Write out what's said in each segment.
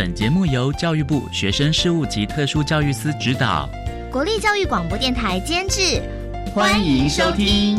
本节目由教育部学生事务及特殊教育司指导，国立教育广播电台监制，欢迎收听。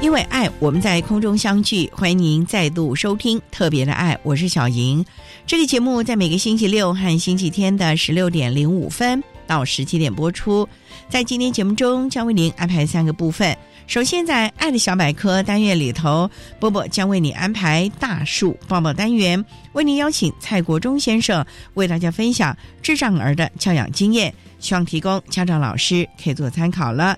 因为爱，我们在空中相聚，欢迎您再度收听特别的爱，我是小莹。这个节目在每个星期六和星期天的十六点零五分。到十七点播出，在今天节目中将为您安排三个部分。首先，在“爱的小百科”单元里头，波波将为你安排大树抱抱单元，为您邀请蔡国忠先生为大家分享智障儿的教养经验，希望提供家长老师可以做参考了。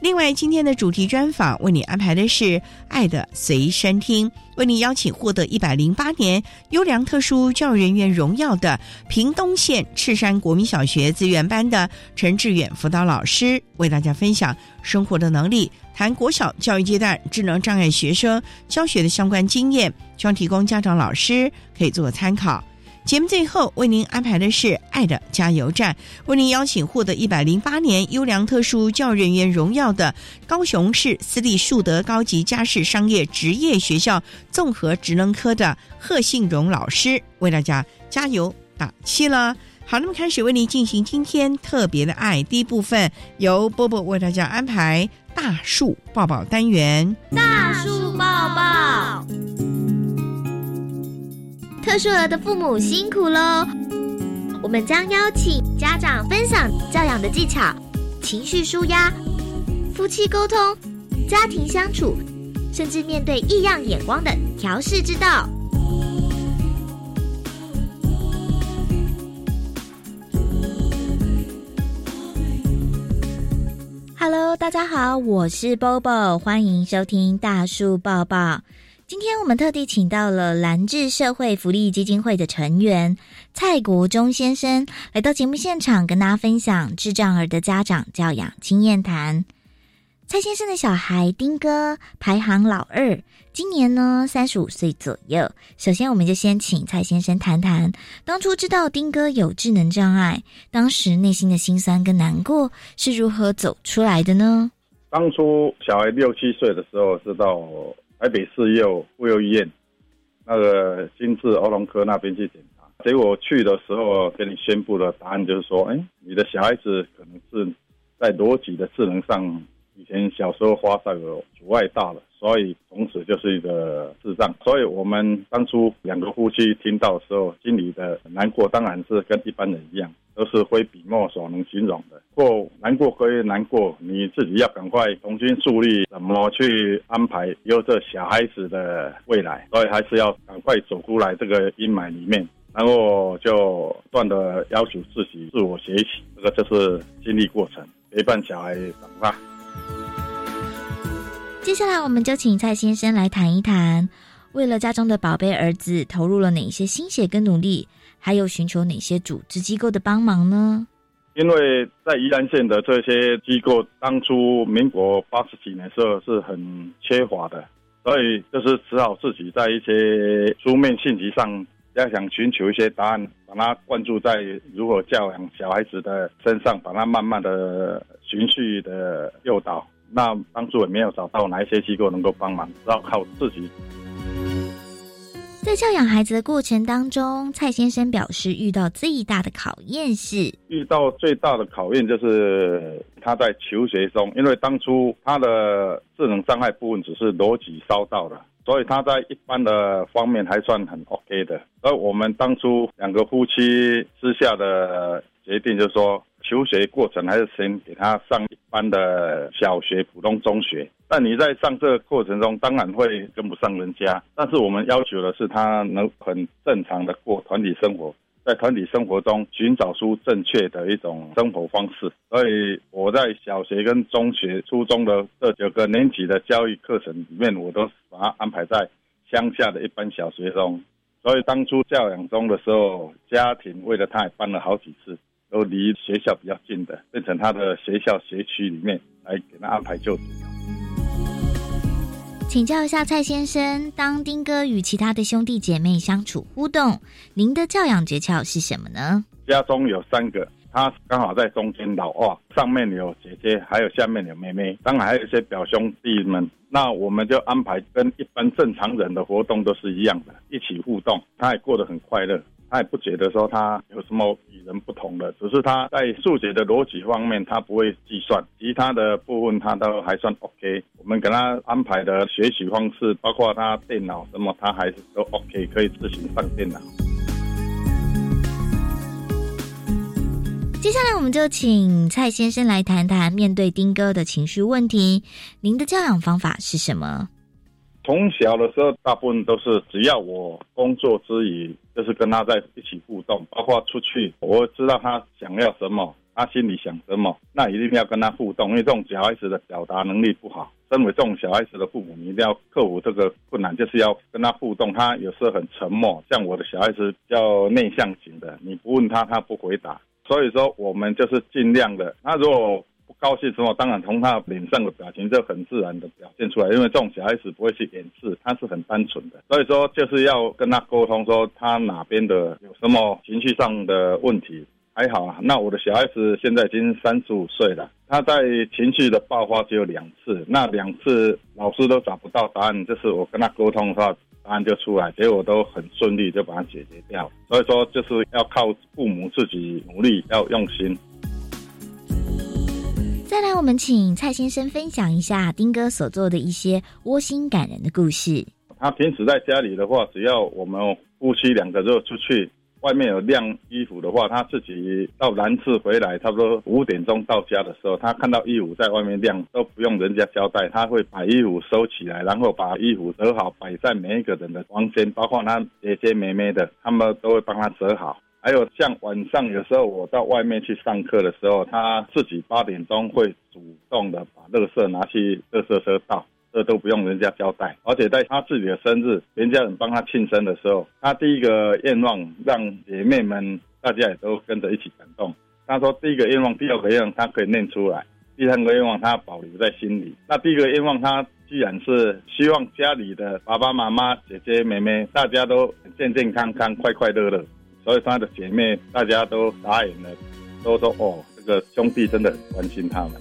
另外，今天的主题专访为你安排的是《爱的随身听》，为你邀请获得一百零八年优良特殊教育人员荣耀的屏东县赤山国民小学资源班的陈志远辅导老师，为大家分享生活的能力，谈国小教育阶段智能障碍学生教学的相关经验，希望提供家长老师可以做个参考。节目最后为您安排的是“爱的加油站”，为您邀请获得一百零八年优良特殊教育人员荣耀的高雄市私立树德高级家事商业职业学校综合职能科的贺信荣老师，为大家加油打气了。好，那么开始为您进行今天特别的爱第一部分，由波波为大家安排大树抱抱单元，大树抱抱。特殊儿的父母辛苦喽！我们将邀请家长分享教养的技巧、情绪舒压、夫妻沟通、家庭相处，甚至面对异样眼光的调试之道。Hello，大家好，我是 Bobo，欢迎收听大树抱抱。今天我们特地请到了蓝智社会福利基金会的成员蔡国忠先生来到节目现场，跟大家分享智障儿的家长教养经验谈。蔡先生的小孩丁哥排行老二，今年呢三十五岁左右。首先，我们就先请蔡先生谈谈当初知道丁哥有智能障碍，当时内心的辛酸跟难过是如何走出来的呢？当初小孩六七岁的时候知道。台北市幼妇幼医院那个心智儿童科那边去检查，结果去的时候给你宣布的答案就是说，哎，你的小孩子可能是在逻辑的智能上，以前小时候发展有阻碍大了，所以从此就是一个智障。所以我们当初两个夫妻听到的时候，心里的难过当然是跟一般人一样。都是非笔墨所能形容的。过难过可以难过，你自己要赶快重新树立怎么去安排有这小孩子的未来，所以还是要赶快走出来这个阴霾里面，然后就不断的要求自己自我学习，这个就是经历过程，陪伴小孩长大。接下来，我们就请蔡先生来谈一谈，为了家中的宝贝儿子，投入了哪些心血跟努力。还有寻求哪些组织机构的帮忙呢？因为在宜兰县的这些机构，当初民国八十几年时候是很缺乏的，所以就是只好自己在一些书面信息上，要想寻求一些答案，把它灌注在如何教养小孩子的身上，把它慢慢的循序的诱导。那当初也没有找到哪一些机构能够帮忙，只好靠自己。在教养孩子的过程当中，蔡先生表示遇到最大的考验是遇到最大的考验就是他在求学中，因为当初他的智能障碍部分只是逻辑烧到了，所以他在一般的方面还算很 OK 的。而我们当初两个夫妻之下的决定就是说。求学过程还是先给他上一般的小学、普通中学。但你在上这个过程中，当然会跟不上人家。但是我们要求的是，他能很正常的过团体生活，在团体生活中寻找出正确的一种生活方式。所以我在小学、跟中学、初中的这九个年级的教育课程里面，我都把他安排在乡下的一般小学中。所以当初教养中的时候，家庭为了他也搬了好几次。都离学校比较近的，变成他的学校学区里面来给他安排就读。请教一下蔡先生，当丁哥与其他的兄弟姐妹相处互动，您的教养诀窍是什么呢？家中有三个，他刚好在中间老二，上面有姐姐，还有下面有妹妹，当然还有一些表兄弟们。那我们就安排跟一般正常人的活动都是一样的，一起互动，他也过得很快乐。他也不觉得说他有什么与人不同的，只是他在数学的逻辑方面他不会计算，其他的部分他都还算 OK。我们给他安排的学习方式，包括他电脑什么，他还是都 OK，可以自行上电脑。接下来我们就请蔡先生来谈谈面对丁哥的情绪问题，您的教养方法是什么？从小的时候，大部分都是只要我工作之余，就是跟他在一起互动，包括出去，我知道他想要什么，他心里想什么，那一定要跟他互动。因为这种小孩子的表达能力不好，身为这种小孩子的父母，你一定要克服这个困难，就是要跟他互动。他有时候很沉默，像我的小孩子比较内向型的，你不问他，他不回答。所以说，我们就是尽量的。那如果高兴之后，当然从他脸上的表情就很自然的表现出来，因为这种小孩子不会去掩饰，他是很单纯的。所以说就是要跟他沟通，说他哪边的有什么情绪上的问题。还好啊，那我的小孩子现在已经三十五岁了，他在情绪的爆发只有两次，那两次老师都找不到答案，就是我跟他沟通的话，答案就出来，结果都很顺利，就把它解决掉。所以说就是要靠父母自己努力，要用心。再来，我们请蔡先生分享一下丁哥所做的一些窝心感人的故事。他平时在家里的话，只要我们夫妻两个就出去，外面有晾衣服的话，他自己到南次回来，差不多五点钟到家的时候，他看到衣服在外面晾，都不用人家交代，他会把衣服收起来，然后把衣服折好，摆在每一个人的房间，包括他姐姐妹妹的，他们都会帮他折好。还有像晚上有时候我到外面去上课的时候，他自己八点钟会主动的把垃圾拿去垃圾车倒，这都不用人家交代。而且在他自己的生日，人家人帮他庆生的时候，他第一个愿望让姐妹们大家也都跟着一起感动。他说第一个愿望、第二个愿望他可以念出来，第三个愿望他保留在心里。那第一个愿望他既然是希望家里的爸爸妈妈、姐姐妹妹大家都健健康康、快快乐乐。所以他的姐妹大家都傻眼了，都说：“哦，这个兄弟真的很关心他们。”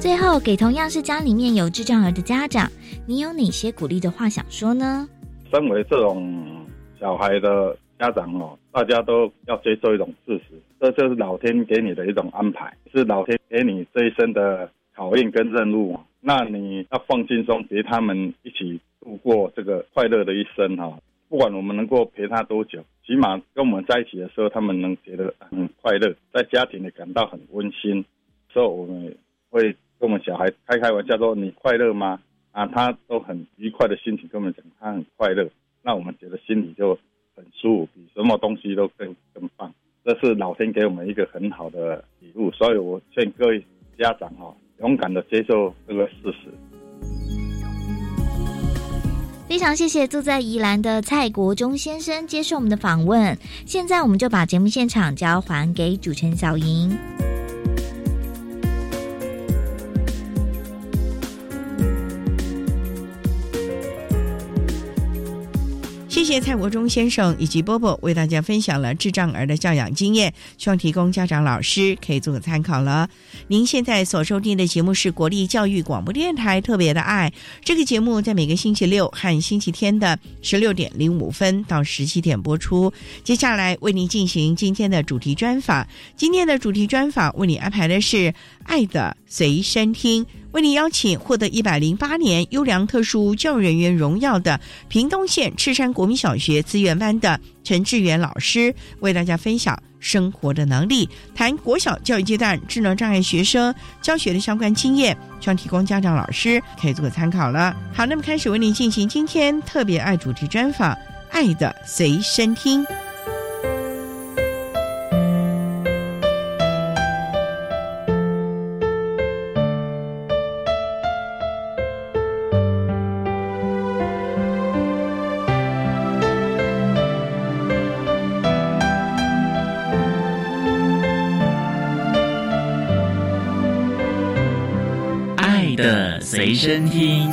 最后，给同样是家里面有智障儿的家长，你有哪些鼓励的话想说呢？身为这种小孩的家长哦，大家都要接受一种事实，这就是老天给你的一种安排，是老天给你这一生的考验跟任务。那你要放轻松，陪他们一起度过这个快乐的一生哈。不管我们能够陪他多久，起码跟我们在一起的时候，他们能觉得很快乐，在家庭里感到很温馨。所以我们会跟我们小孩开开玩笑说：“你快乐吗？”啊，他都很愉快的心情跟我们讲，他很快乐。那我们觉得心里就很舒服，比什么东西都更更棒。这是老天给我们一个很好的礼物。所以我劝各位家长哈。勇敢的接受这个事实。非常谢谢住在宜兰的蔡国忠先生接受我们的访问。现在我们就把节目现场交还给主持人小莹。谢谢蔡国忠先生以及波波为大家分享了智障儿的教养经验，希望提供家长、老师可以做个参考了。您现在所收听的节目是国立教育广播电台特别的爱，这个节目在每个星期六和星期天的十六点零五分到十七点播出。接下来为您进行今天的主题专访，今天的主题专访为你安排的是《爱的随身听》。为您邀请获得一百零八年优良特殊教育人员荣耀的屏东县赤山国民小学资源班的陈志远老师，为大家分享生活的能力，谈国小教育阶段智能障碍学生教学的相关经验，希望提供家长、老师可以做个参考了。好，那么开始为您进行今天特别爱主题专访，《爱的随身听》。真听。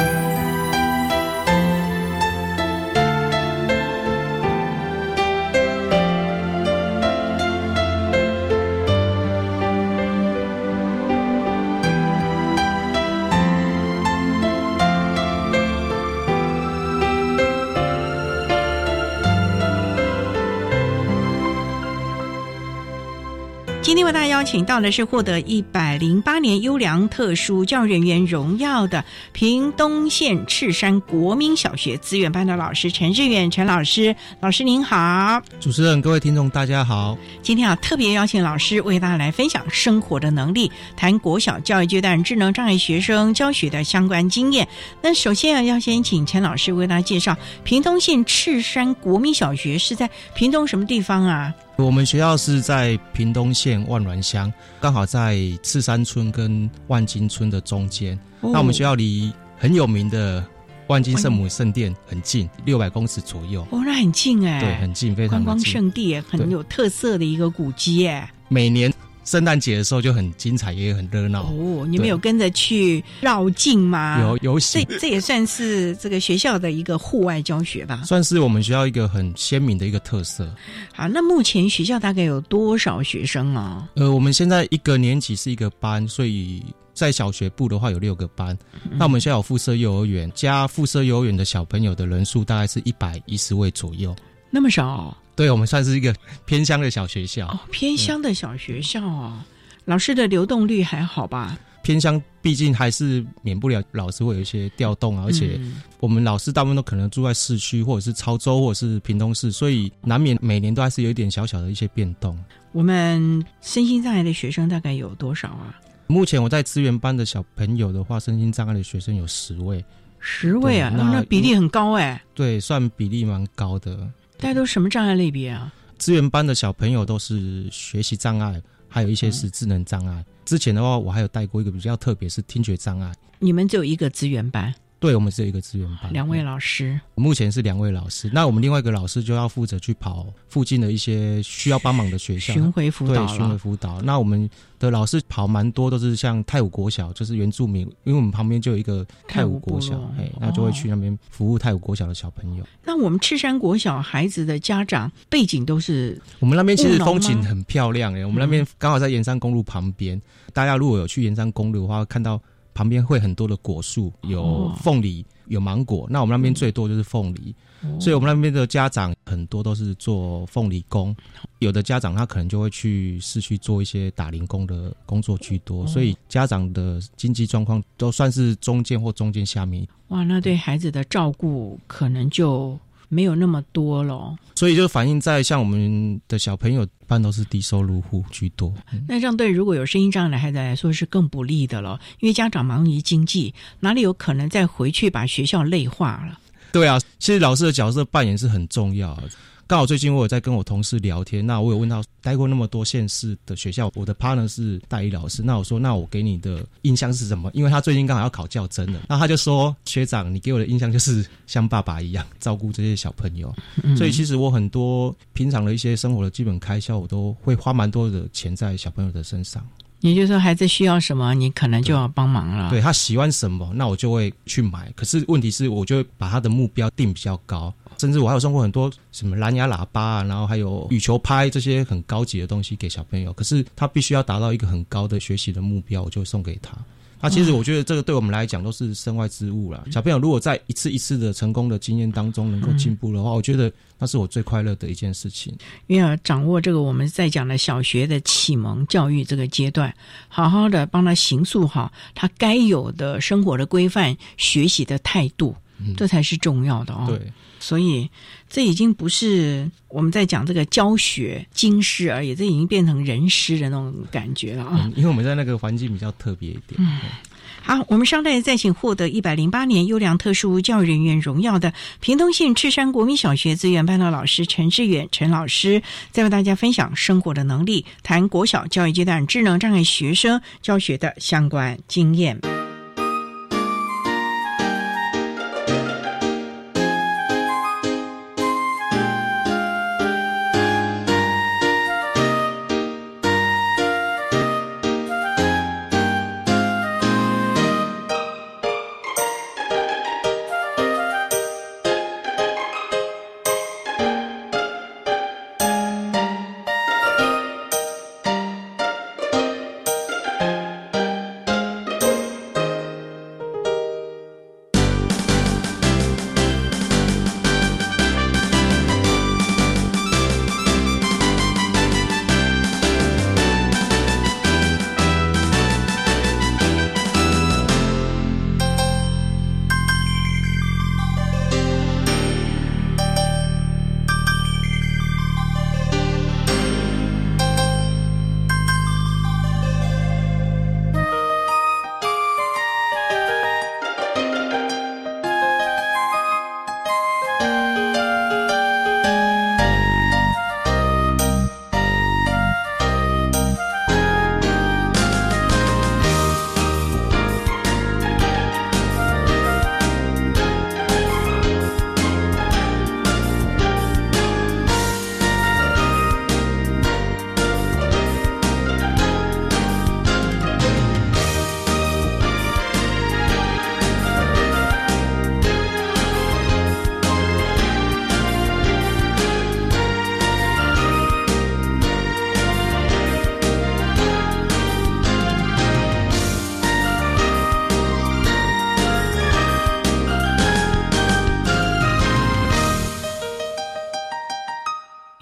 今天为大家邀请到的是获得一百零八年优良特殊教育人员荣耀的屏东县赤山国民小学资源班的老师陈志远陈老师，老师您好，主持人各位听众大家好，今天啊特别邀请老师为大家来分享生活的能力，谈国小教育阶段智能障碍学生教学的相关经验。那首先啊要先请陈老师为大家介绍屏东县赤山国民小学是在屏东什么地方啊？我们学校是在屏东县万峦乡，刚好在赤山村跟万金村的中间。那我们学校离很有名的万金圣母圣殿很近，六百公尺左右。哦，那很近哎，对，很近，非常观光圣地，很有特色的一个古迹哎。每年。圣诞节的时候就很精彩，也很热闹哦。你们有跟着去绕境吗？有有这这也算是这个学校的一个户外教学吧？算是我们学校一个很鲜明的一个特色。好，那目前学校大概有多少学生啊？呃，我们现在一个年级是一个班，所以在小学部的话有六个班。那我们学校有附设幼儿园，加附设幼儿园的小朋友的人数大概是一百一十位左右。那么少？对，我们算是一个偏乡的小学校。哦，偏乡的小学校啊，老师的流动率还好吧？偏乡毕竟还是免不了老师会有一些调动啊，而且我们老师大部分都可能住在市区，或者是潮州，或者是屏东市，所以难免每年都还是有一点小小的一些变动。我们身心障碍的学生大概有多少啊？目前我在资源班的小朋友的话，身心障碍的学生有十位，十位啊，那比例很高哎。对，算比例蛮高的。大家都什么障碍类别啊？资源班的小朋友都是学习障碍，还有一些是智能障碍。之前的话，我还有带过一个比较特别，是听觉障碍。你们只有一个资源班？对，我们是有一个资源班，两位老师。目前是两位老师，那我们另外一个老师就要负责去跑附近的一些需要帮忙的学校，巡回辅导。对，巡回辅导。那我们的老师跑蛮多，都是像泰武国小，就是原住民，因为我们旁边就有一个泰武国小，哎，那就会去那边服务泰武国小的小朋友。那我们赤山国小孩子的家长背景都是？我们那边其实风景很漂亮哎，我们那边刚好在盐山公路旁边，大家如果有去盐山公路的话，看到。旁边会很多的果树，有凤梨，有芒果。那我们那边最多就是凤梨，所以我们那边的家长很多都是做凤梨工。有的家长他可能就会去市区做一些打零工的工作居多，所以家长的经济状况都算是中间或中间下面。哇，那对孩子的照顾可能就。没有那么多了，所以就反映在像我们的小朋友，一般都是低收入户居多。那这样对如果有声音障碍的孩子来说是更不利的了，因为家长忙于经济，哪里有可能再回去把学校累化了？对啊，其实老师的角色扮演是很重要。刚好最近我有在跟我同事聊天，那我有问到待过那么多县市的学校，我的 partner 是代理老师，那我说那我给你的印象是什么？因为他最近刚好要考教真了，那他就说学长，你给我的印象就是像爸爸一样照顾这些小朋友，所以其实我很多平常的一些生活的基本开销，我都会花蛮多的钱在小朋友的身上。也就是说，孩子需要什么，你可能就要帮忙了。对他喜欢什么，那我就会去买。可是问题是，我就会把他的目标定比较高。甚至我还有送过很多什么蓝牙喇叭啊，然后还有羽球拍这些很高级的东西给小朋友。可是他必须要达到一个很高的学习的目标，我就送给他。那其实我觉得这个对我们来讲都是身外之物啦。小朋友如果在一次一次的成功的经验当中能够进步的话，我觉得那是我最快乐的一件事情。因为掌握这个我们在讲的小学的启蒙教育这个阶段，好好的帮他形塑好他该有的生活的规范、学习的态度，这才是重要的哦。对。所以，这已经不是我们在讲这个教学经师而已，这已经变成人师的那种感觉了啊！因为我们在那个环境比较特别一点。嗯，好，我们稍待再请获得一百零八年优良特殊教育人员荣耀的屏东县赤山国民小学资源班的老师陈志远陈老师，再为大家分享生活的能力，谈国小教育阶段智能障碍学生教学的相关经验。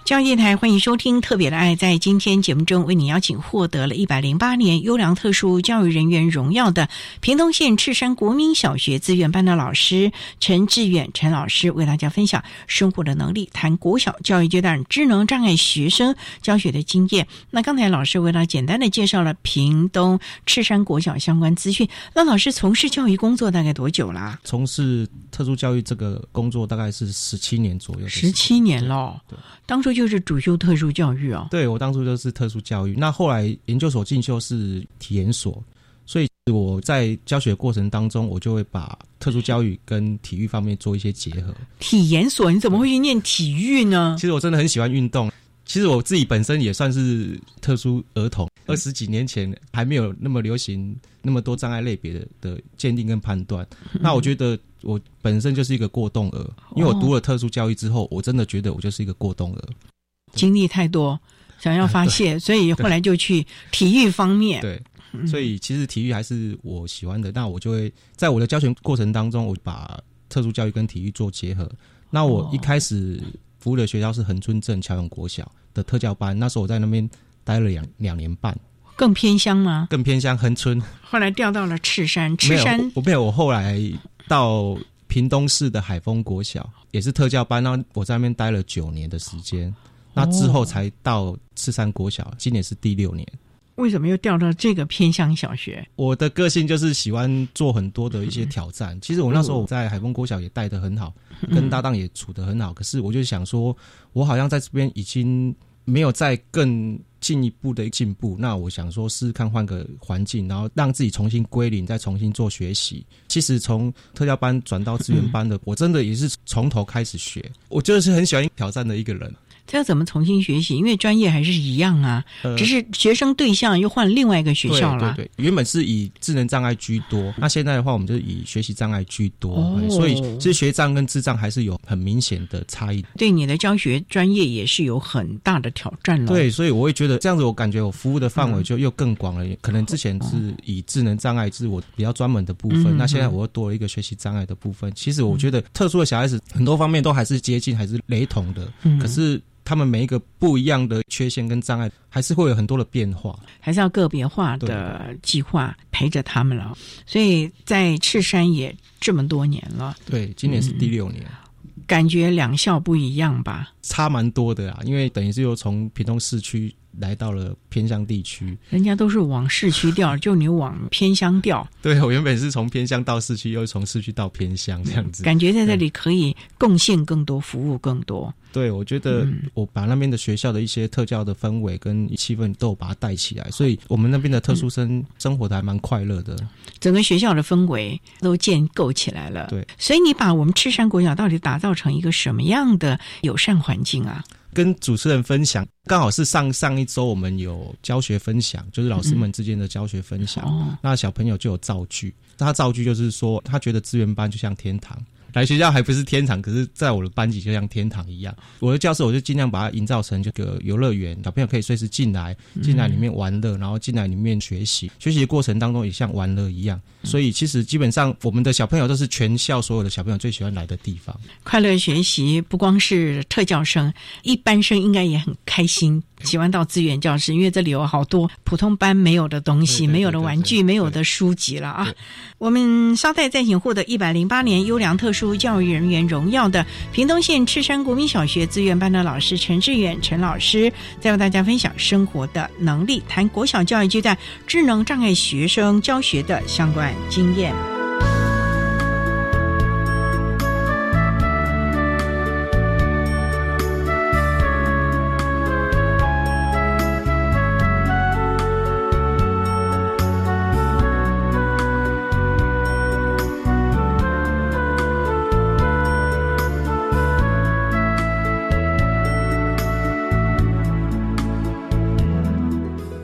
教育电台欢迎收听《特别的爱》。在今天节目中，为你邀请获得了一百零八年优良特殊教育人员荣耀的屏东县赤山国民小学资源班的老师陈志远陈老师，为大家分享生活的能力，谈国小教育阶段智能障碍学生教学的经验。那刚才老师为他简单的介绍了屏东赤山国小相关资讯。那老师从事教育工作大概多久啦？从事特殊教育这个工作大概是十七年左右。十七年了，对，当初就。就是主修特殊教育哦，对我当初就是特殊教育，那后来研究所进修是体研所，所以我在教学过程当中，我就会把特殊教育跟体育方面做一些结合。体研所你怎么会去念体育呢？其实我真的很喜欢运动，其实我自己本身也算是特殊儿童。二十几年前还没有那么流行那么多障碍类别的的鉴定跟判断，那我觉得。我本身就是一个过动儿，因为我读了特殊教育之后，我真的觉得我就是一个过动儿，经历太多，想要发泄，所以后来就去体育方面。对，所以其实体育还是我喜欢的。那我就会在我的教学过程当中，我把特殊教育跟体育做结合。那我一开始服务的学校是恒春镇乔永国小的特教班，那时候我在那边待了两两年半。更偏乡吗？更偏乡恒春。后来调到了赤山，赤山我没有，我后来。到屏东市的海丰国小也是特教班，那我在那边待了九年的时间，那之后才到赤山国小，今年是第六年。为什么又调到这个偏乡小学？我的个性就是喜欢做很多的一些挑战。其实我那时候我在海丰国小也带的很好，跟搭档也处的很好。可是我就想说，我好像在这边已经没有再更。进一步的进步，那我想说试试看换个环境，然后让自己重新归零，再重新做学习。其实从特教班转到资源班的，我真的也是从头开始学。我就是很喜欢挑战的一个人。这要怎么重新学习？因为专业还是一样啊，呃只是学生对象又换另外一个学校了。对对对，原本是以智能障碍居多，那现在的话，我们就是以学习障碍居多，哦所以其实学障跟智障还是有很明显的差异。对你的教学专业也是有很大的挑战了。对，所以我会觉得这样子，我感觉我服务的范嗯围就又更广了。可能之前是以智能障碍是我比较专门的部分，嗯那现在我又多了一个学习障碍的部分。其实我觉得特殊的小孩子很多方面都还是接近，还是雷同的，嗯可是他们每一个不一样的缺陷跟障碍，还是会有很多的变化。还是要个别化的计划陪着他们了。所以在赤山也这么多年了，对，今年是第六年。感觉两校不一样吧？差蛮多的啊，因为等于是又从屏东市区来到了偏乡地区。人家都是往市区调，就你往偏乡调，对我原本是从偏乡到市区，又从市区到偏乡这样子。感觉在这里可以贡献更多，服务更多。对，我觉得嗯我把那边的学校的一些特教的氛围跟气氛都有把它带起来，所以我们那边的特殊生生活的还蛮快乐的。整个学校的氛围都建构起来了。对，所以你把我们赤山国小到底打造成一个什么样的友善环境啊？跟主持人分享，刚好是上上一周我们有教学分享，就是老师们之间的教学分享。哦，那小朋友就有造句，他造句就是说，他觉得资源班就像天堂。来学校还不是天堂，可是在我的班级就像天堂一样。我的教室我就尽量把它营造成这个游乐园，小朋友可以随时进来，进来里面玩乐，然后进来里面学习。学习的过程当中也像玩乐一样，所以其实基本上我们的小朋友都是全校所有的小朋友最喜欢来的地方。快乐学习不光是特教生，一般生应该也很开心，喜欢到资源教室，因为这里有好多普通班没有的东西，没有的玩具，没有的书籍了啊！我们稍待再请获得一百零八年优良特殊教育人员荣耀的屏东县赤山国民小学资源班的老师陈志远陈老师，再为大家分享生活的能力，谈国小教育阶段智能障碍学生教学的相关经验。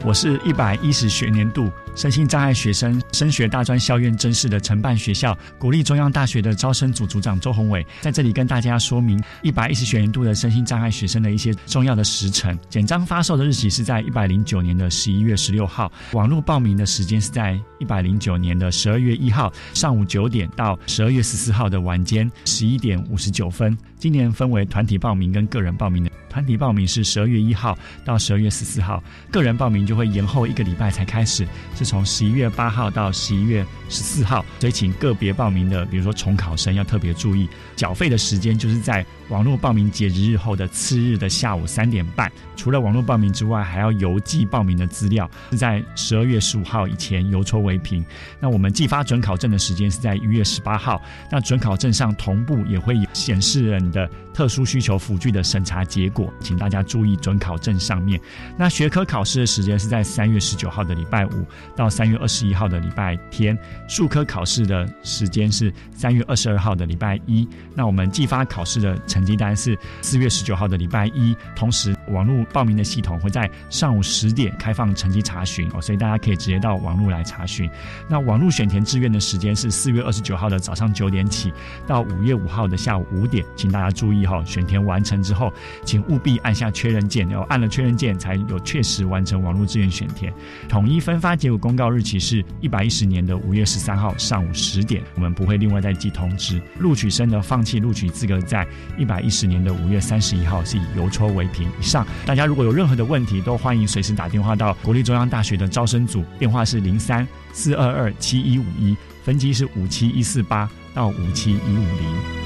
我是一百一十学年度身心障碍学生升学大专校院甄试的承办学校国立中央大学的招生组组长周宏伟，在这里跟大家说明一百一十学年度的身心障碍学生的一些重要的时程。简章发售的日期是在一百零九年的十一月十六号，网络报名的时间是在一百零九年的十二月一号上午九点到十二月十四号的晚间十一点五十九分。今年分为团体报名跟个人报名的。团体报名是十二月一号到十二月十四号，个人报名就会延后一个礼拜才开始，是从十一月八号到十一月十四号。所以请个别报名的，比如说重考生要特别注意，缴费的时间就是在网络报名截止日后的次日的下午三点半。除了网络报名之外，还要邮寄报名的资料，是在十二月十五号以前邮戳为凭。那我们寄发准考证的时间是在一月十八号，那准考证上同步也会显示了你的特殊需求辅具的审查结果，请大家注意准考证上面。那学科考试的时间是在三月十九号的礼拜五到三月二十一号的礼拜天，术科考试的时间是三月二十二号的礼拜一。那我们寄发考试的成绩单是四月十九号的礼拜一，同时网络报名的系统会在上午十点开放成绩查询哦，所以大家可以直接到网络来查询。那网络选填志愿的时间是四月二十九号的早上九点起到五月五号的下午五点，请大家注意哈、选填完成之后，请务必按下确认键，要按了确认键才有确实完成网络志愿选填。统一分发结果公告日期是一百一十年的五月十三号上午十点，我们不会另外再寄通知。录取生的放弃录取资格在一百一十年的五月三十一号是以邮戳为凭。以上，大家如果有任何的问题，都欢迎随时打电话到国立中央大学的招生组，电话是零三四二二七一五一，分机是五七一四八到五七一五零。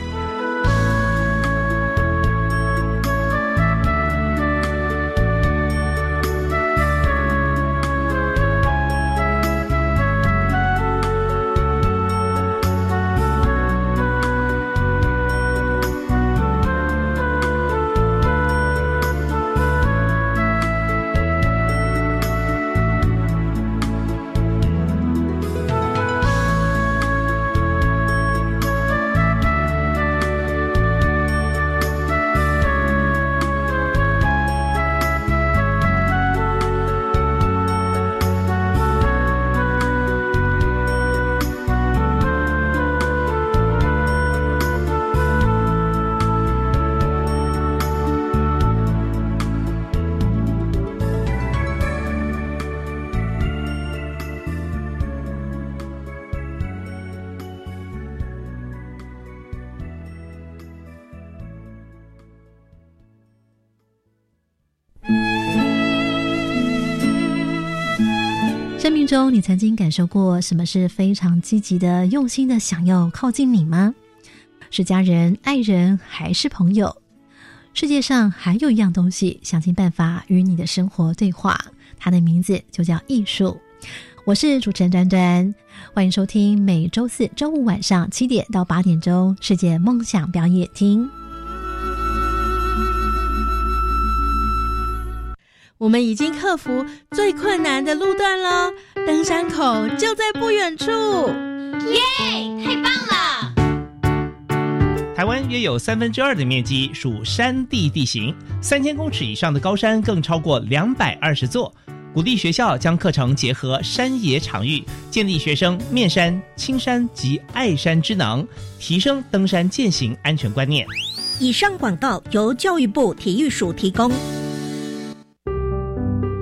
你曾经感受过什么是非常积极的、用心的想要靠近你吗？是家人、爱人，还是朋友？世界上还有一样东西，想尽办法与你的生活对话，它的名字就叫艺术。我是主持人端端，欢迎收听每周四周五晚上七点到八点钟《世界梦想表演厅》。我们已经克服最困难的路段了，登山口就在不远处。耶，太棒了！台湾约有三分之二的面积属山地地形，三千公尺以上的高山更超过两百二十座。鼓励学校将课程结合山野场域，建立学生面山、青山及爱山之能，提升登山践行安全观念。以上广告由教育部体育署提供。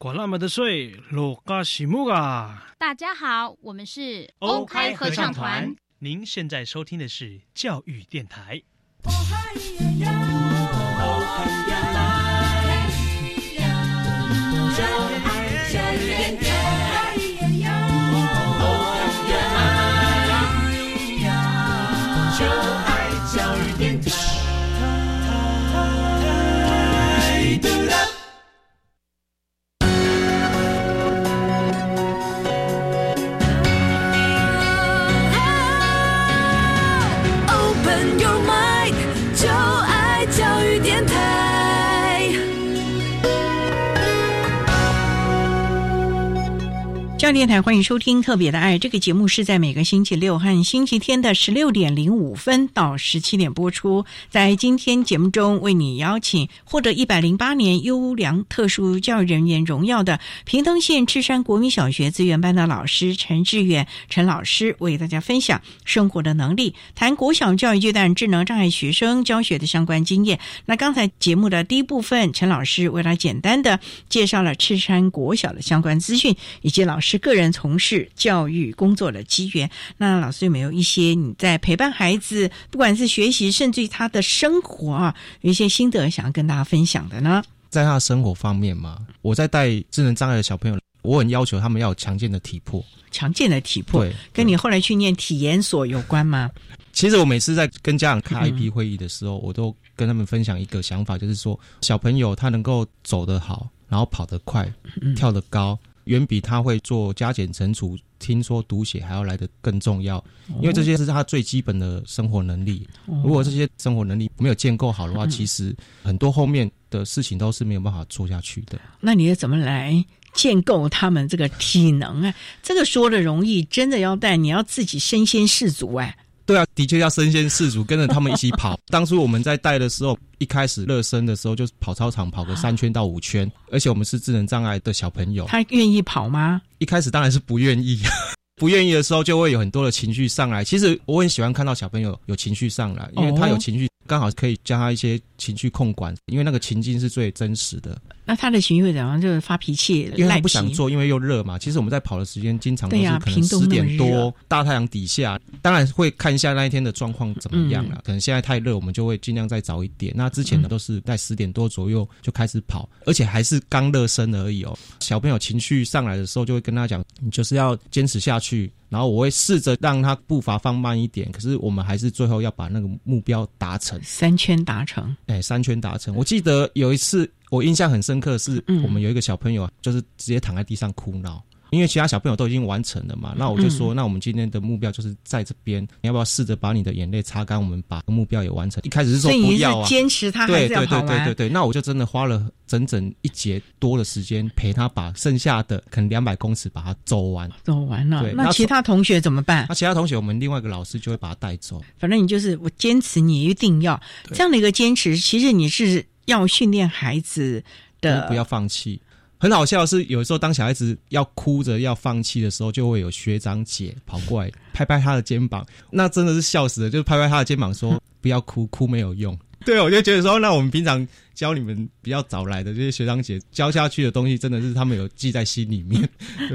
管那么的水，落嘎西木啊！大家好，我们是欧开合唱团。您现在收听的是教育电台。教电台欢迎收听《特别的爱》这个节目，是在每个星期六和星期天的十六点零五分到十七点播出。在今天节目中，为你邀请获得一百零八年优良特殊教育人员荣耀的平东县赤山国民小学资源班的老师陈志远陈老师，为大家分享生活的能力，谈国小教育阶段智能障碍学生教学的相关经验。那刚才节目的第一部分，陈老师为他简单的介绍了赤山国小的相关资讯，以及老师。是个人从事教育工作的机缘。那老师有没有一些你在陪伴孩子，不管是学习，甚至于他的生活啊，有一些心得想要跟大家分享的呢？在他的生活方面嘛，我在带智能障碍的小朋友，我很要求他们要有强健的体魄。强健的体魄，对，跟你后来去念体研所有关吗？其实我每次在跟家长开 IP 会议的时候，我都跟他们分享一个想法，就是说小朋友他能够走得好，然后跑得快，跳得高。远比他会做加减乘除、听说读写还要来的更重要，因为这些是他最基本的生活能力。如果这些生活能力没有建构好的话，其实很多后面的事情都是没有办法做下去的。那你怎么来建构他们这个体能啊？这个说的容易，真的要带，你要自己身先士卒哎。对啊，的确要身先士卒，跟着他们一起跑。当初我们在带的时候，一开始热身的时候，就跑操场跑个三圈到五圈，而且我们是智能障碍的小朋友，他愿意跑吗？一开始当然是不愿意，不愿意的时候就会有很多的情绪上来。其实我很喜欢看到小朋友有情绪上来，因为他有情绪，刚好可以教他一些情绪控管，因为那个情境是最真实的。那他的情绪怎样？就是发脾气，因为他不想做，因为又热嘛。其实我们在跑的时间经常都是可能十点多，大太阳底下，当然会看一下那一天的状况怎么样了。可能现在太热，我们就会尽量再早一点。那之前呢，都是在十点多左右就开始跑，而且还是刚热身而已哦。小朋友情绪上来的时候，就会跟他讲，你就是要坚持下去。然后我会试着让他步伐放慢一点，可是我们还是最后要把那个目标达成，三圈达成。哎，三圈达成。我记得有一次。我印象很深刻，是我们有一个小朋友，就是直接躺在地上哭闹。因为其他小朋友都已经完成了嘛，那我就说，那我们今天的目标就是在这边，你要不要试着把你的眼泪擦干？我们把目标也完成。一开始是说不要啊，坚持他还是要跑对对对对，那我就真的花了整整一节多的时间陪他把剩下的可能两百公尺把它走完。走完了，那其他同学怎么办？那其他同学，我们另外一个老师就会把他带走。反正你就是我坚持，你一定要这样的一个坚持。其实你是要训练孩子的，不要放弃。很好笑的是，有时候当小孩子要哭着要放弃的时候，就会有学长姐跑过来拍拍他的肩膀，那真的是笑死了，就是拍拍他的肩膀说：“不要哭，哭没有用。”对，我就觉得说，那我们平常教你们比较早来的这些学长姐教下去的东西，真的是他们有记在心里面，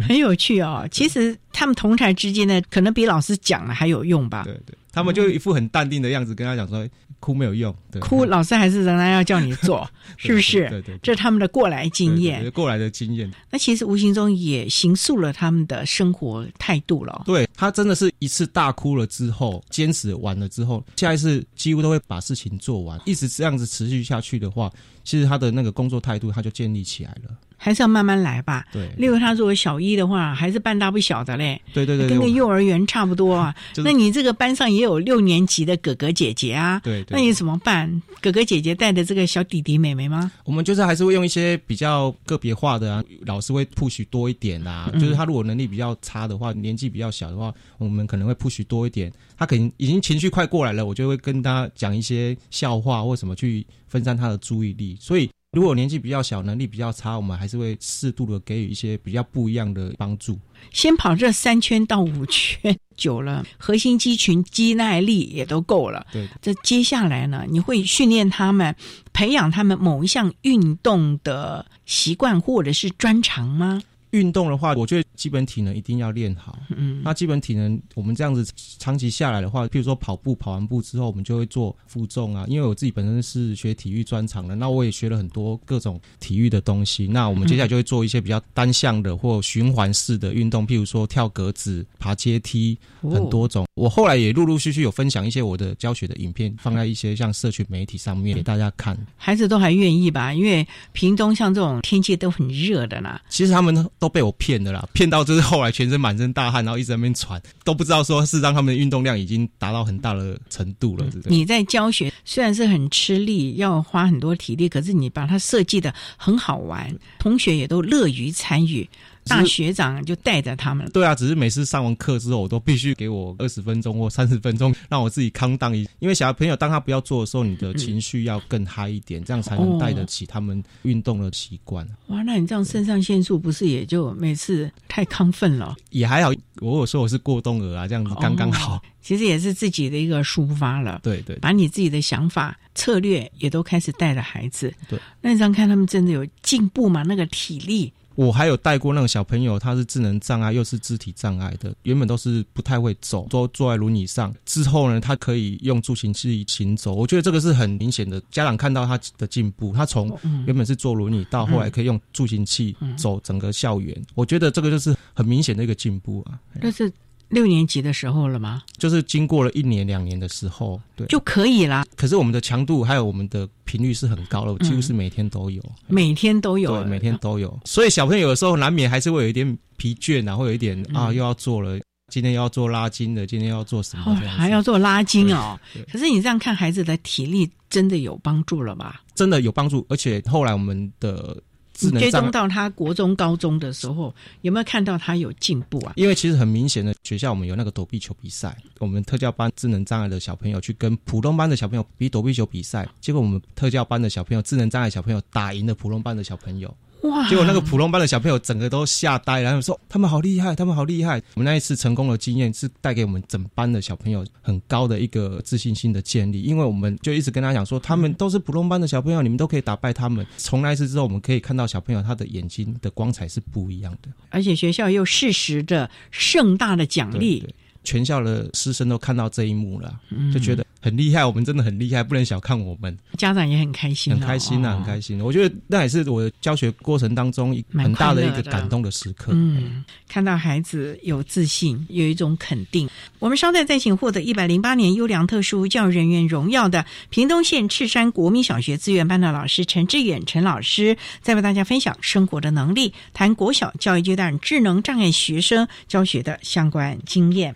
很有趣哦。其实他们同台之间呢，可能比老师讲了还有用吧。对对，他们就一副很淡定的样子，跟他讲说。哭没有用，哭老师还是仍然要叫你做，是不是？对对，这是他们的过来经验，过来的经验。那其实无形中也形塑了他们的生活态度了。对他真的是一次大哭了之后，坚持完了之后，下一次几乎都会把事情做完，一直这样子持续下去的话，其实他的那个工作态度他就建立起来了。还是要慢慢来吧。对，例如他如果小一的话，还是半大不小的嘞。对对对，跟个幼儿园差不多啊。那你这个班上也有六年级的哥哥姐姐啊。对。那你怎么办？哥哥姐姐带的这个小弟弟妹妹吗？我们就是还是会用一些比较个别化的啊，老师会 push 多一点啊。就是他如果能力比较差的话，年纪比较小的话，我们可能会 push 多一点。他可能已经情绪快过来了，我就会跟他讲一些笑话或什么去分散他的注意力。所以。如果年纪比较小，能力比较差，我们还是会适度的给予一些比较不一样的帮助。先跑这三圈到五圈，久了，核心肌群肌耐力也都够了。对，这接下来呢，你会训练他们，培养他们某一项运动的习惯或者是专长吗？运动的话，我觉得基本体能一定要练好。嗯，那基本体能，我们这样子长期下来的话，譬如说跑步，跑完步之后，我们就会做负重啊。因为我自己本身是学体育专长的，那我也学了很多各种体育的东西。那我们接下来就会做一些比较单向的或循环式的运动，譬如说跳格子、爬阶梯，很多种。我后来也陆陆续续有分享一些我的教学的影片，放在一些像社群媒体上面给大家看。孩子都还愿意吧？因为屏东像这种天气都很热的啦。其实他们都被我骗的啦，骗到就是后来全身满身大汗，然后一直在那边喘，都不知道说是让他们的运动量已经达到很大的程度了。你在教学虽然是很吃力，要花很多体力，可是你把它设计的很好玩，同学也都乐于参与。大学长就带着他们。对啊，只是每次上完课之后，我都必须给我二十分钟或三十分钟，让我自己康荡一。因为小朋友当他不要做的时候，你的情绪要更嗨一点，这样才能带得起他们运动的习惯。哇，那你这样肾上腺素不是也就每次太亢奋了？也还好，我有说我是过动儿啊，这样子刚刚好。其实也是自己的一个抒发了。对对，把你自己的想法、策略也都开始带着孩子。对，那你这样看他们真的有进步吗？那个体力？我还有带过那个小朋友，他是智能障碍又是肢体障碍的，原本都是不太会走，都坐在轮椅上。之后呢，他可以用助行器行走。我觉得这个是很明显的，家长看到他的进步。他从原本是坐轮椅，到后来可以用助行器走整个校园。我觉得这个就是很明显的一个进步啊。但是。六年级的时候了吗？就是经过了一年两年的时候，对，就可以啦。可是我们的强度还有我们的频率是很高的，几乎是每天都有，每天都有，对，每天都有。所以小朋友有的时候难免还是会有一点疲倦然后有一点啊，又要做了，今天要做拉筋的，今天要做什么？还要做拉筋哦。可是你这样看，孩子的体力真的有帮助了吧？真的有帮助，而且后来我们的。追踪到他国中、高中的时候，有没有看到他有进步啊？因为其实很明显的，学校我们有那个躲避球比赛，我们特教班智能障碍的小朋友去跟普通班的小朋友比躲避球比赛，结果我们特教班的小朋友、智能障碍小朋友打赢了普通班的小朋友。哇！结果那个普通班的小朋友整个都吓呆，然后说他们好厉害，他们好厉害。我们那一次成功的经验是带给我们整班的小朋友很高的一个自信心的建立，因为我们就一直跟他讲说，他们都是普通班的小朋友，你们都可以打败他们。从那一次之后，我们可以看到小朋友他的眼睛的光彩是不一样的，而且学校又适时的盛大的奖励，全校的师生都看到这一幕了，就觉得。很厉害，我们真的很厉害，不能小看我们。家长也很开心，很开心啊，很开心。我觉得那也是我教学过程当中很大的一个感动的时刻。嗯，看到孩子有自信，有一种肯定。我们稍待再请获得一百零八年优良特殊教育人员荣耀的屏东县赤山国民小学资源班的老师陈志远陈老师，再为大家分享生活的能力，谈国小教育阶段智能障碍学生教学的相关经验。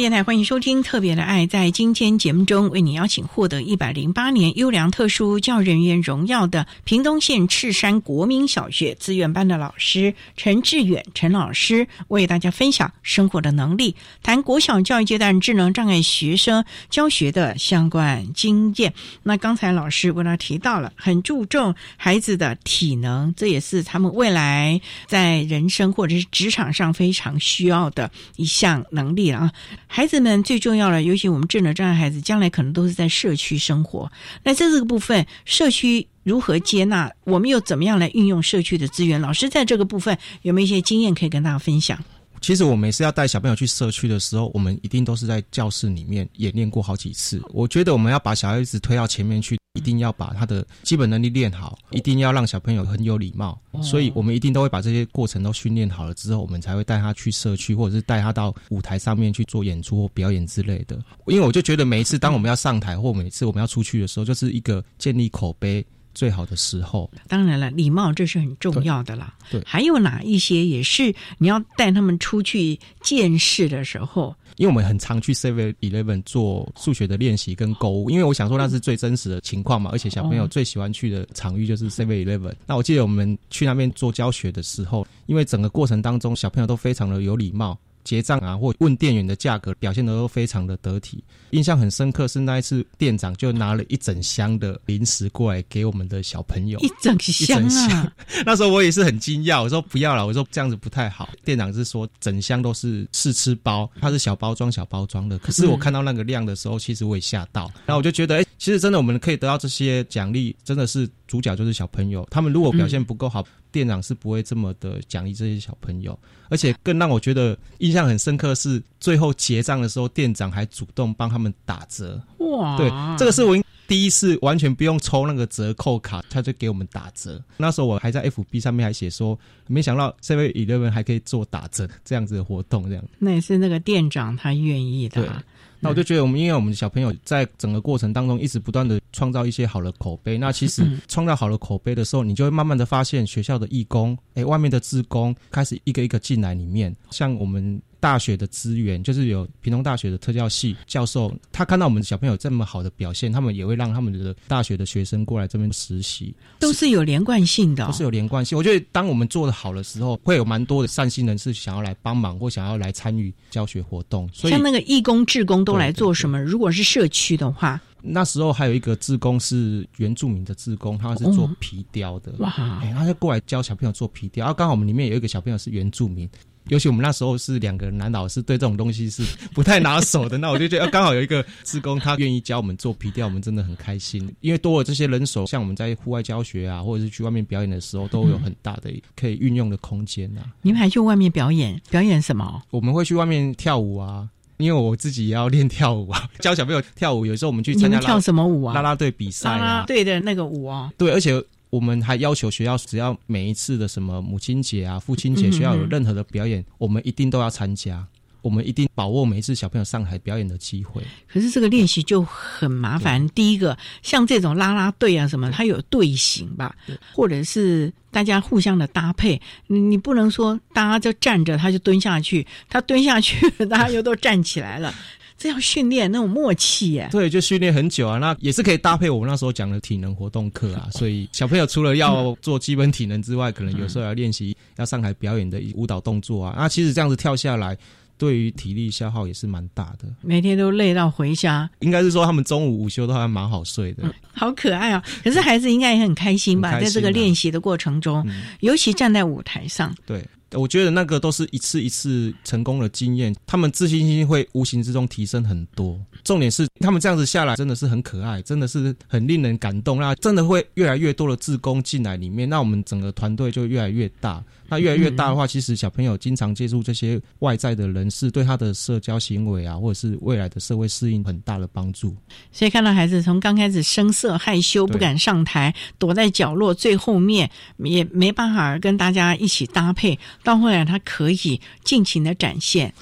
电台欢迎收听《特别的爱》。在今天节目中，为你邀请获得一百零八年优良特殊教育人员荣耀的屏东县赤山国民小学资源班的老师陈志远陈老师，为大家分享生活的能力，谈国小教育阶段智能障碍学生教学的相关经验。那刚才老师为他提到了，很注重孩子的体能，这也是他们未来在人生或者是职场上非常需要的一项能力了啊。孩子们最重要的，尤其我们智能障碍孩子，将来可能都是在社区生活。那在这个部分，社区如何接纳？我们又怎么样来运用社区的资源？老师在这个部分有没有一些经验可以跟大家分享？其实我每次要带小朋友去社区的时候，我们一定都是在教室里面演练过好几次。我觉得我们要把小孩子推到前面去，一定要把他的基本能力练好，一定要让小朋友很有礼貌。所以我们一定都会把这些过程都训练好了之后，我们才会带他去社区，或者是带他到舞台上面去做演出或表演之类的。因为我就觉得每一次当我们要上台或每次我们要出去的时候，就是一个建立口碑。最好的时候，当然了，礼貌这是很重要的啦。对，还有哪一些也是你要带他们出去见识的时候？因为我们很常去 Seven Eleven 做数学的练习跟购物，因为我想说那是最真实的情况嘛，而且小朋友最喜欢去的场域就是 Seven Eleven。那我记得我们去那边做教学的时候，因为整个过程当中小朋友都非常的有礼貌。结账啊，或问店员的价格，表现的都非常的得体。印象很深刻是那一次，店长就拿了一整箱的零食过来给我们的小朋友，一整箱啊！那时候我也是很惊讶，我说不要了，我说这样子不太好。店长是说整箱都是试吃包，它是小包装小包装的。可是我看到那个量的时候，其实我也吓到。然后我就觉得，哎，其实真的我们可以得到这些奖励，真的是主角就是小朋友。他们如果表现不够好。店长是不会这么的奖励这些小朋友，而且更让我觉得印象很深刻是最后结账的时候，店长还主动帮他们打折。哇！对，这个是我第一次完全不用抽那个折扣卡，他就给我们打折。那时候我还在 FB 上面还写说，没想到 Seven Eleven 还可以做打折这样子的活动，这样。那也是那个店长他愿意的。那我就觉得，我们因为我们小朋友在整个过程当中一直不断的创造一些好的口碑。那其实创造好的口碑的时候，你就会慢慢的发现学校的义工，哎，外面的职工开始一个一个进来里面，像我们。大学的资源就是有屏东大学的特教系教授，他看到我们小朋友这么好的表现，他们也会让他们的大学的学生过来这边实习，都是有连贯性的，都是有连贯性。我觉得当我们做的好的时候，会有蛮多的善心人士想要来帮忙或想要来参与教学活动。所以像那个义工、志工都来做什么？如果是社区的话，那时候还有一个志工是原住民的志工，他是做皮雕的，哇，他就过来教小朋友做皮雕。然后刚好我们里面有一个小朋友是原住民。尤其我们那时候是两个男老师，对这种东西是不太拿手的。那我就觉得刚好有一个职工，他愿意教我们做皮雕，我们真的很开心。因为多了这些人手，像我们在户外教学啊，或者是去外面表演的时候，都有很大的可以运用的空间呐。你们还去外面表演？表演什么？我们会去外面跳舞啊，因为我自己也要练跳舞啊，教小朋友跳舞。有时候我们去参加跳什么舞啊？啦啦队比赛啊，对的那个舞啊。对，而且。我们还要求学校，只要每一次的什么母亲节啊、父亲节，学校有任何的表演，我们一定都要参加。我们一定把握每一次小朋友上台表演的机会。可是这个练习就很麻烦。第一个，像这种拉拉队啊什么，它有队形吧，或者是大家互相的搭配。你不能说大家就站着，他就蹲下去；他蹲下去，大家又都站起来了。这要训练那种默契耶，对，就训练很久啊。那也是可以搭配我们那时候讲的体能活动课啊。所以小朋友除了要做基本体能之外，可能有时候要练习要上台表演的舞蹈动作啊。那其实这样子跳下来，对于体力消耗也是蛮大的。每天都累到回家，应该是说他们中午午休都还蛮好睡的。好可爱啊！可是孩子应该也很开心吧？在这个练习的过程中，尤其站在舞台上，对。我觉得那个都是一次一次成功的经验，他们自信心会无形之中提升很多。重点是他们这样子下来真的是很可爱，真的是很令人感动。那真的会越来越多的志工进来里面，那我们整个团队就越来越大。那越来越大的话，其实小朋友经常接触这些外在的人士，对他的社交行为啊，或者是未来的社会适应很大的帮助。所以看到孩子从刚开始生涩害羞不敢上台，躲在角落最后面，也没办法跟大家一起搭配，到后来他可以尽情的展现。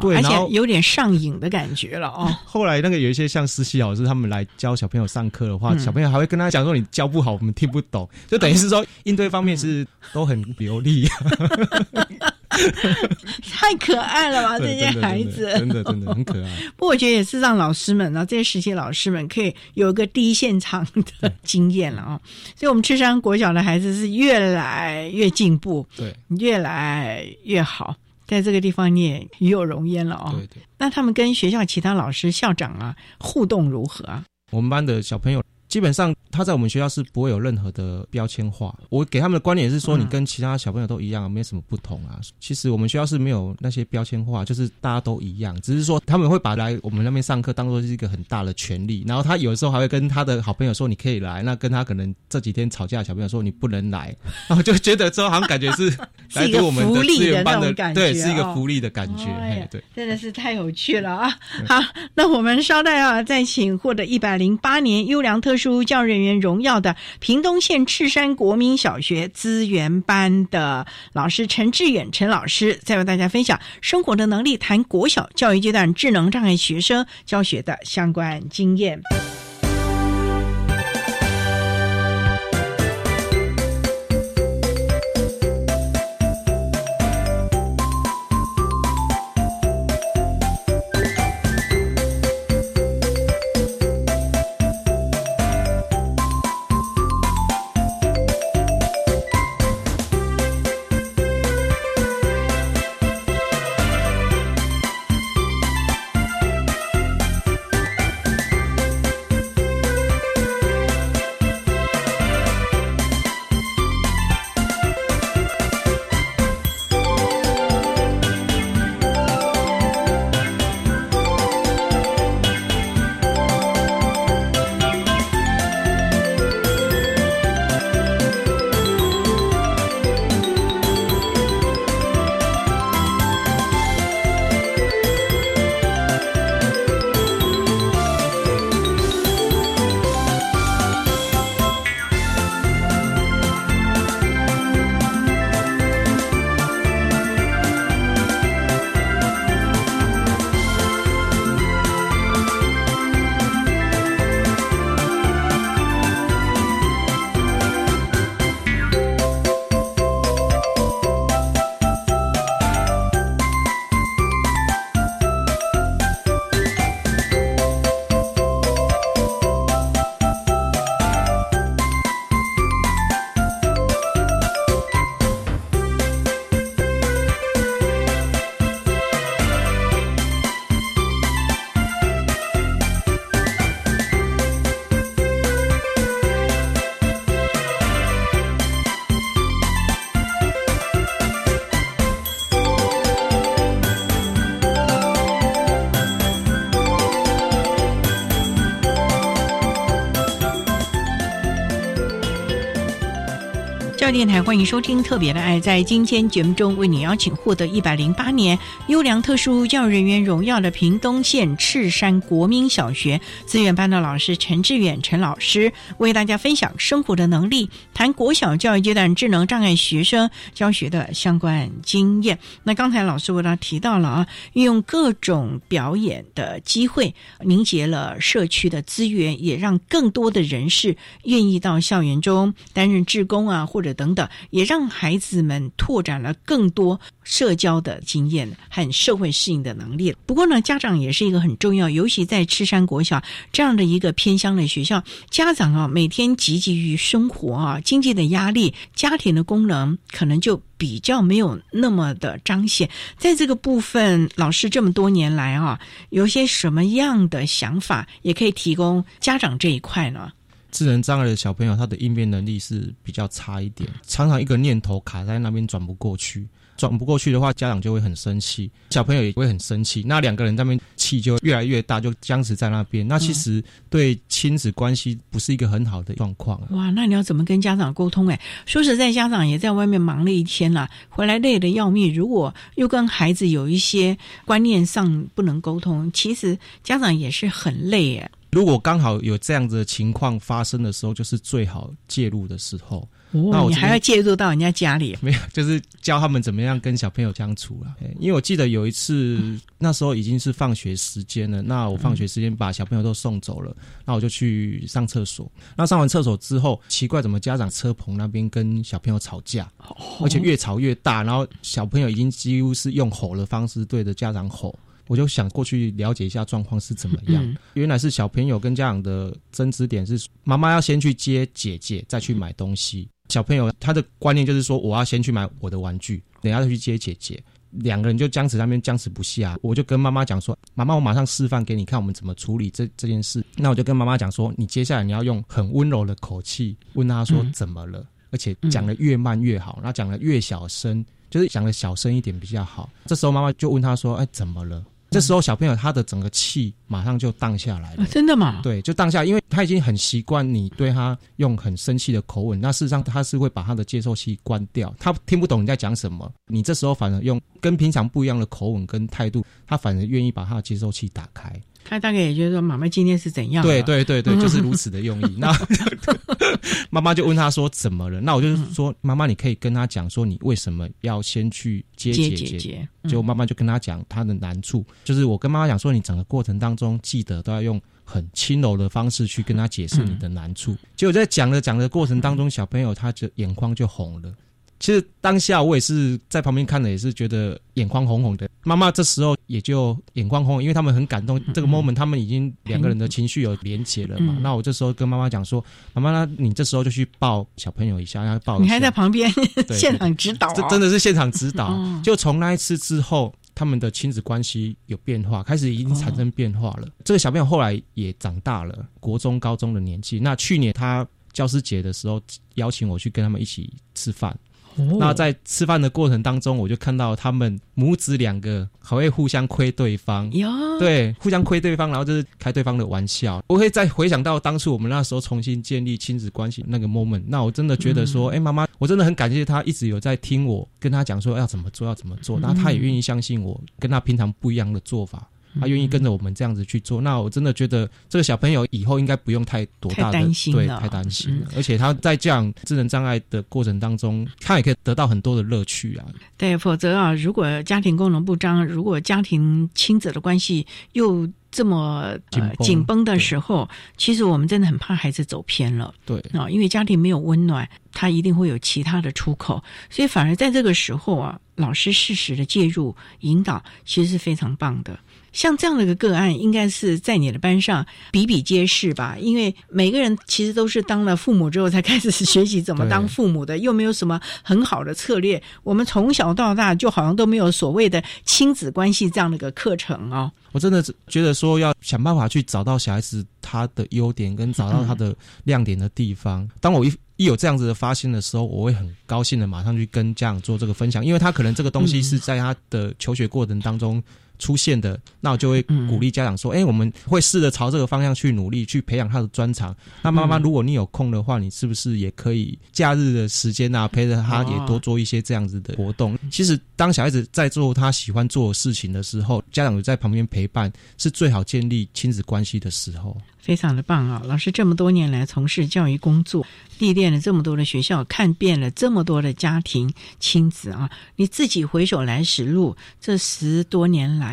对，而且有点上瘾的感觉了哦。后来那个有一些像实习老师，他们来教小朋友上课的话，小朋友还会跟他讲说：“你教不好，我们听不懂。”就等于是说应对方面是都很流利。太可爱了吧！这些孩子真的真的很可爱。不过我觉得也是让老师们啊，这些实习老师们可以有一个第一现场的经验了啊。所以，我们赤山国小的孩子是越来越进步，对，越来越好。在这个地方你也与有荣焉了哦。对对。那他们跟学校其他老师、校长啊互动如何啊？我们班的小朋友。基本上他在我们学校是不会有任何的标签化。我给他们的观点是说，你跟其他小朋友都一样，没什么不同啊。其实我们学校是没有那些标签化，就是大家都一样，只是说他们会把来我们那边上课当做是一个很大的权利。然后他有的时候还会跟他的好朋友说你可以来，那跟他可能这几天吵架的小朋友说你不能来，然后就觉得之后好像感觉是 来自我们的资源班的，对，是一个福利的感觉。对，真的是太有趣了啊！好，那我们稍待啊，再请获得一百零八年优良特殊教人员。荣耀的屏东县赤山国民小学资源班的老师陈志远陈老师，再为大家分享生活的能力，谈国小教育阶段智能障碍学生教学的相关经验。电台欢迎收听《特别的爱》。在今天节目中，为你邀请获得一百零八年优良特殊教育人员荣耀的屏东县赤山国民小学资源班的老师陈志远陈老师，为大家分享生活的能力，谈国小教育阶段智能障碍学生教学的相关经验。那刚才老师为大家提到了啊，运用各种表演的机会，凝结了社区的资源，也让更多的人士愿意到校园中担任志工啊，或者。等等，也让孩子们拓展了更多社交的经验和社会适应的能力。不过呢，家长也是一个很重要，尤其在赤山国小这样的一个偏乡的学校，家长啊每天汲汲于生活啊，经济的压力，家庭的功能可能就比较没有那么的彰显。在这个部分，老师这么多年来啊，有些什么样的想法，也可以提供家长这一块呢？智能障碍的小朋友，他的应变能力是比较差一点，常常一个念头卡在那边转不过去，转不过去的话，家长就会很生气，小朋友也会很生气，那两个人那边气就越来越大，就僵持在那边。那其实对亲子关系不是一个很好的状况。哇，那你要怎么跟家长沟通？哎，说实在，家长也在外面忙了一天了，回来累得要命。如果又跟孩子有一些观念上不能沟通，其实家长也是很累哎。如果刚好有这样子的情况发生的时候，就是最好介入的时候。哦，你还要介入到人家家里？没有，就是教他们怎么样跟小朋友相处了。因为我记得有一次，那时候已经是放学时间了。那我放学时间把小朋友都送走了，那我就去上厕所。那上完厕所之后，奇怪，怎么家长车棚那边跟小朋友吵架，而且越吵越大。然后小朋友已经几乎是用吼的方式对着家长吼。我就想过去了解一下状况是怎么 样。原来是小朋友跟家长的争执点是，妈妈要先去接姐姐，再去买东西。小朋友他的观念就是说，我要先去买我的玩具，等下再去接姐姐。两个人就僵持那边僵持不下。我就跟妈妈讲说：“妈妈，我马上示范给你看，我们怎么处理这这件事。”那我就跟妈妈讲说：“你接下来你要用很温柔的口气问他说怎么了，而且讲的越慢越好，然后讲的越小声，就是讲的小声一点比较好。”这时候妈妈就问他说：“哎，怎么了？”这时候小朋友他的整个气马上就荡下来了，真的吗？对，就荡下，因为他已经很习惯你对他用很生气的口吻，那事实上他是会把他的接受器关掉，他听不懂你在讲什么。你这时候反而用跟平常不一样的口吻跟态度，他反而愿意把他的接受器打开。他大概也就是说妈妈今天是怎样？对对对对，就是如此的用意。那 妈妈就问他说怎么了？那我就是说妈妈，你可以跟他讲说你为什么要先去接姐姐？就妈妈就跟他讲他的难处，就是我跟妈妈讲说你整个过程当中记得都要用很轻柔的方式去跟他解释你的难处。结果在讲着讲的过程当中，小朋友他就眼眶就红了。其实当下我也是在旁边看的，也是觉得眼眶红红的。妈妈这时候也就眼眶红，因为他们很感动。这个 moment 他们已经两个人的情绪有连结了嘛。那我这时候跟妈妈讲说：“妈妈，那你这时候就去抱小朋友一下，要抱。”你还在旁边 现场指导，这真的是现场指导。就从那一次之后，他们的亲子关系有变化，开始已经产生变化了。这个小朋友后来也长大了，国中、高中的年纪。那去年他教师节的时候，邀请我去跟他们一起吃饭。那在吃饭的过程当中，我就看到他们母子两个还会互相亏对方，对，互相亏对方，然后就是开对方的玩笑。我会再回想到当初我们那时候重新建立亲子关系那个 moment，那我真的觉得说，哎，妈妈，我真的很感谢她一直有在听我跟她讲说要怎么做，要怎么做，然后他也愿意相信我跟她平常不一样的做法。他愿意跟着我们这样子去做，那我真的觉得这个小朋友以后应该不用太多大的对太担心了，而且他在这样智能障碍的过程当中，他也可以得到很多的乐趣啊。对，否则啊，如果家庭功能不彰，如果家庭亲子的关系又这么紧绷的时候，其实我们真的很怕孩子走偏了。对。啊，因为家庭没有温暖，他一定会有其他的出口，所以反而在这个时候啊，老师适时的介入引导，其实是非常棒的。像这样的一个个案，应该是在你的班上比比皆是吧？因为每个人其实都是当了父母之后才开始学习怎么当父母的，又没有什么很好的策略。我们从小到大就好像都没有所谓的亲子关系这样的一个课程哦。我真的觉得说要想办法去找到小孩子他的优点跟找到他的亮点的地方。当我一一有这样子的发现的时候，我会很高兴的马上去跟家长做这个分享，因为他可能这个东西是在他的求学过程当中。出现的，那我就会鼓励家长说：“哎，我们会试着朝这个方向去努力，去培养他的专长。那妈妈，如果你有空的话，你是不是也可以假日的时间啊，陪着他也多做一些这样子的活动？其实，当小孩子在做他喜欢做的事情的时候，家长在旁边陪伴，是最好建立亲子关系的时候。”非常的棒啊！老师这么多年来从事教育工作，历练了这么多的学校，看遍了这么多的家庭亲子啊！你自己回首来时路，这十多年来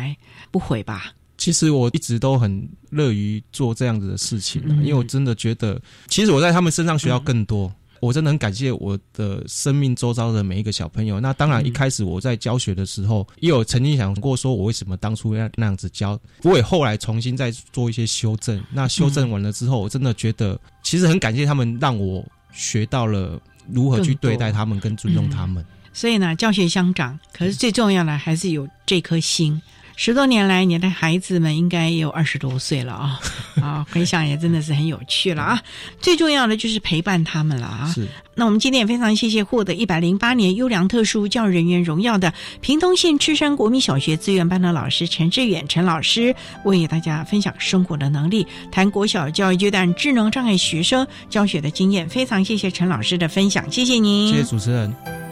不悔吧？其实我一直都很乐于做这样子的事情，因为我真的觉得，其实我在他们身上学到更多。我真的很感谢我的生命周遭的每一个小朋友。那当然，一开始我在教学的时候，也有曾经想过说，我为什么当初要那样子教？我也后来重新再做一些修正。那修正完了之后，我真的觉得，其实很感谢他们，让我学到了如何去对待他们，跟尊重他们。所以呢，教学相长，可是最重要的还是有这颗心。十多年来，你的孩子们应该也有二十多岁了啊！啊，回想也真的是很有趣了啊！最重要的就是陪伴他们了啊！是。那我们今天也非常谢谢获得一百零八年优良特殊教育人员荣耀的平东县赤山国民小学资源班的老师陈志远陈老师，为大家分享生活的能力，谈国小教育阶段智能障碍学生教学的经验。非常谢谢陈老师的分享，谢谢您，谢谢主持人。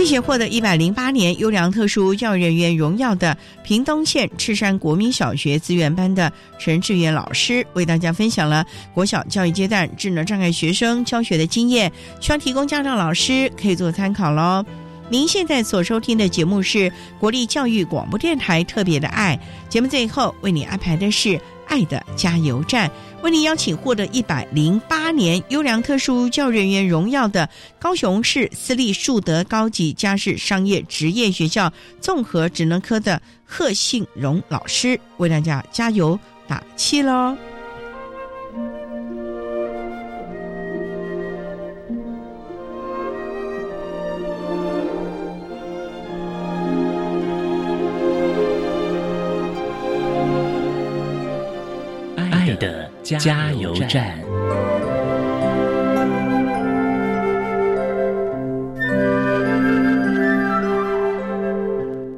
谢谢获得一百零八年优良特殊教育人员荣耀的屏东县赤山国民小学资源班的陈志远老师，为大家分享了国小教育阶段智能障碍学生教学的经验，希望提供家长老师可以做参考喽。您现在所收听的节目是国立教育广播电台特别的爱节目，最后为你安排的是爱的加油站。为您邀请获得一百零八年优良特殊教育人员荣耀的高雄市私立树德高级家事商业职业学校综合职能科的贺信荣老师，为大家加油打气喽！加油站。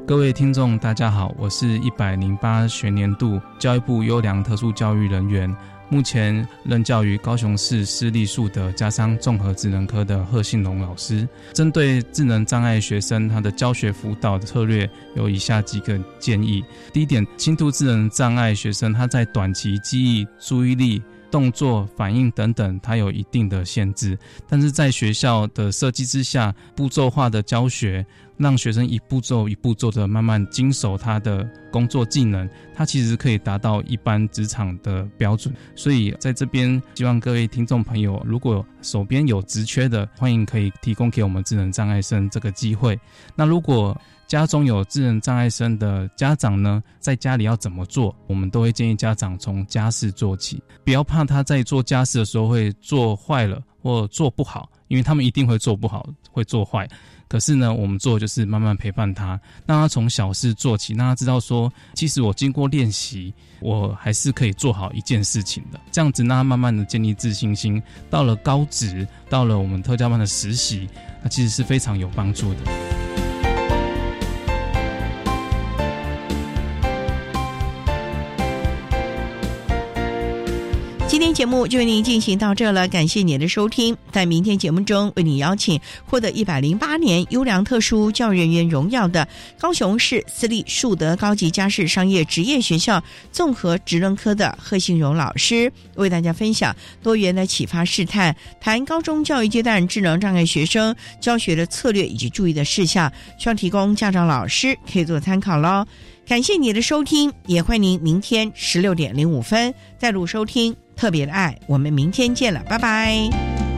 各位听众，大家好，我是一百零八学年度教育部优良特殊教育人员，目前任教于高雄市私立树德加商综合智能科的贺信龙老师。针对智能障碍学生，他的教学辅导策略有以下几个建议：第一点，轻度智能障碍学生他在短期记忆、注意力。动作、反应等等，它有一定的限制，但是在学校的设计之下，步骤化的教学，让学生一步骤一步骤的慢慢经手他的工作技能，他其实可以达到一般职场的标准。所以在这边，希望各位听众朋友，如果手边有职缺的，欢迎可以提供给我们智能障碍生这个机会。那如果家中有智能障碍生的家长呢，在家里要怎么做？我们都会建议家长从家事做起，不要怕他在做家事的时候会做坏了或做不好，因为他们一定会做不好，会做坏。可是呢，我们做就是慢慢陪伴他，让他从小事做起，让他知道说，其实我经过练习，我还是可以做好一件事情的。这样子，让他慢慢的建立自信心。到了高职，到了我们特教班的实习，那其实是非常有帮助的。节目就为您进行到这了，感谢您的收听。在明天节目中，为您邀请获得一百零八年优良特殊教育人员荣耀的高雄市私立树德高级家事商业职业学校综合职能科的贺信荣老师，为大家分享多元的启发试探，谈高中教育阶段智能障碍学生教学的策略以及注意的事项，希望提供家长老师可以做参考喽。感谢你的收听，也欢迎您明天十六点零五分再录收听。特别的爱，我们明天见了，拜拜。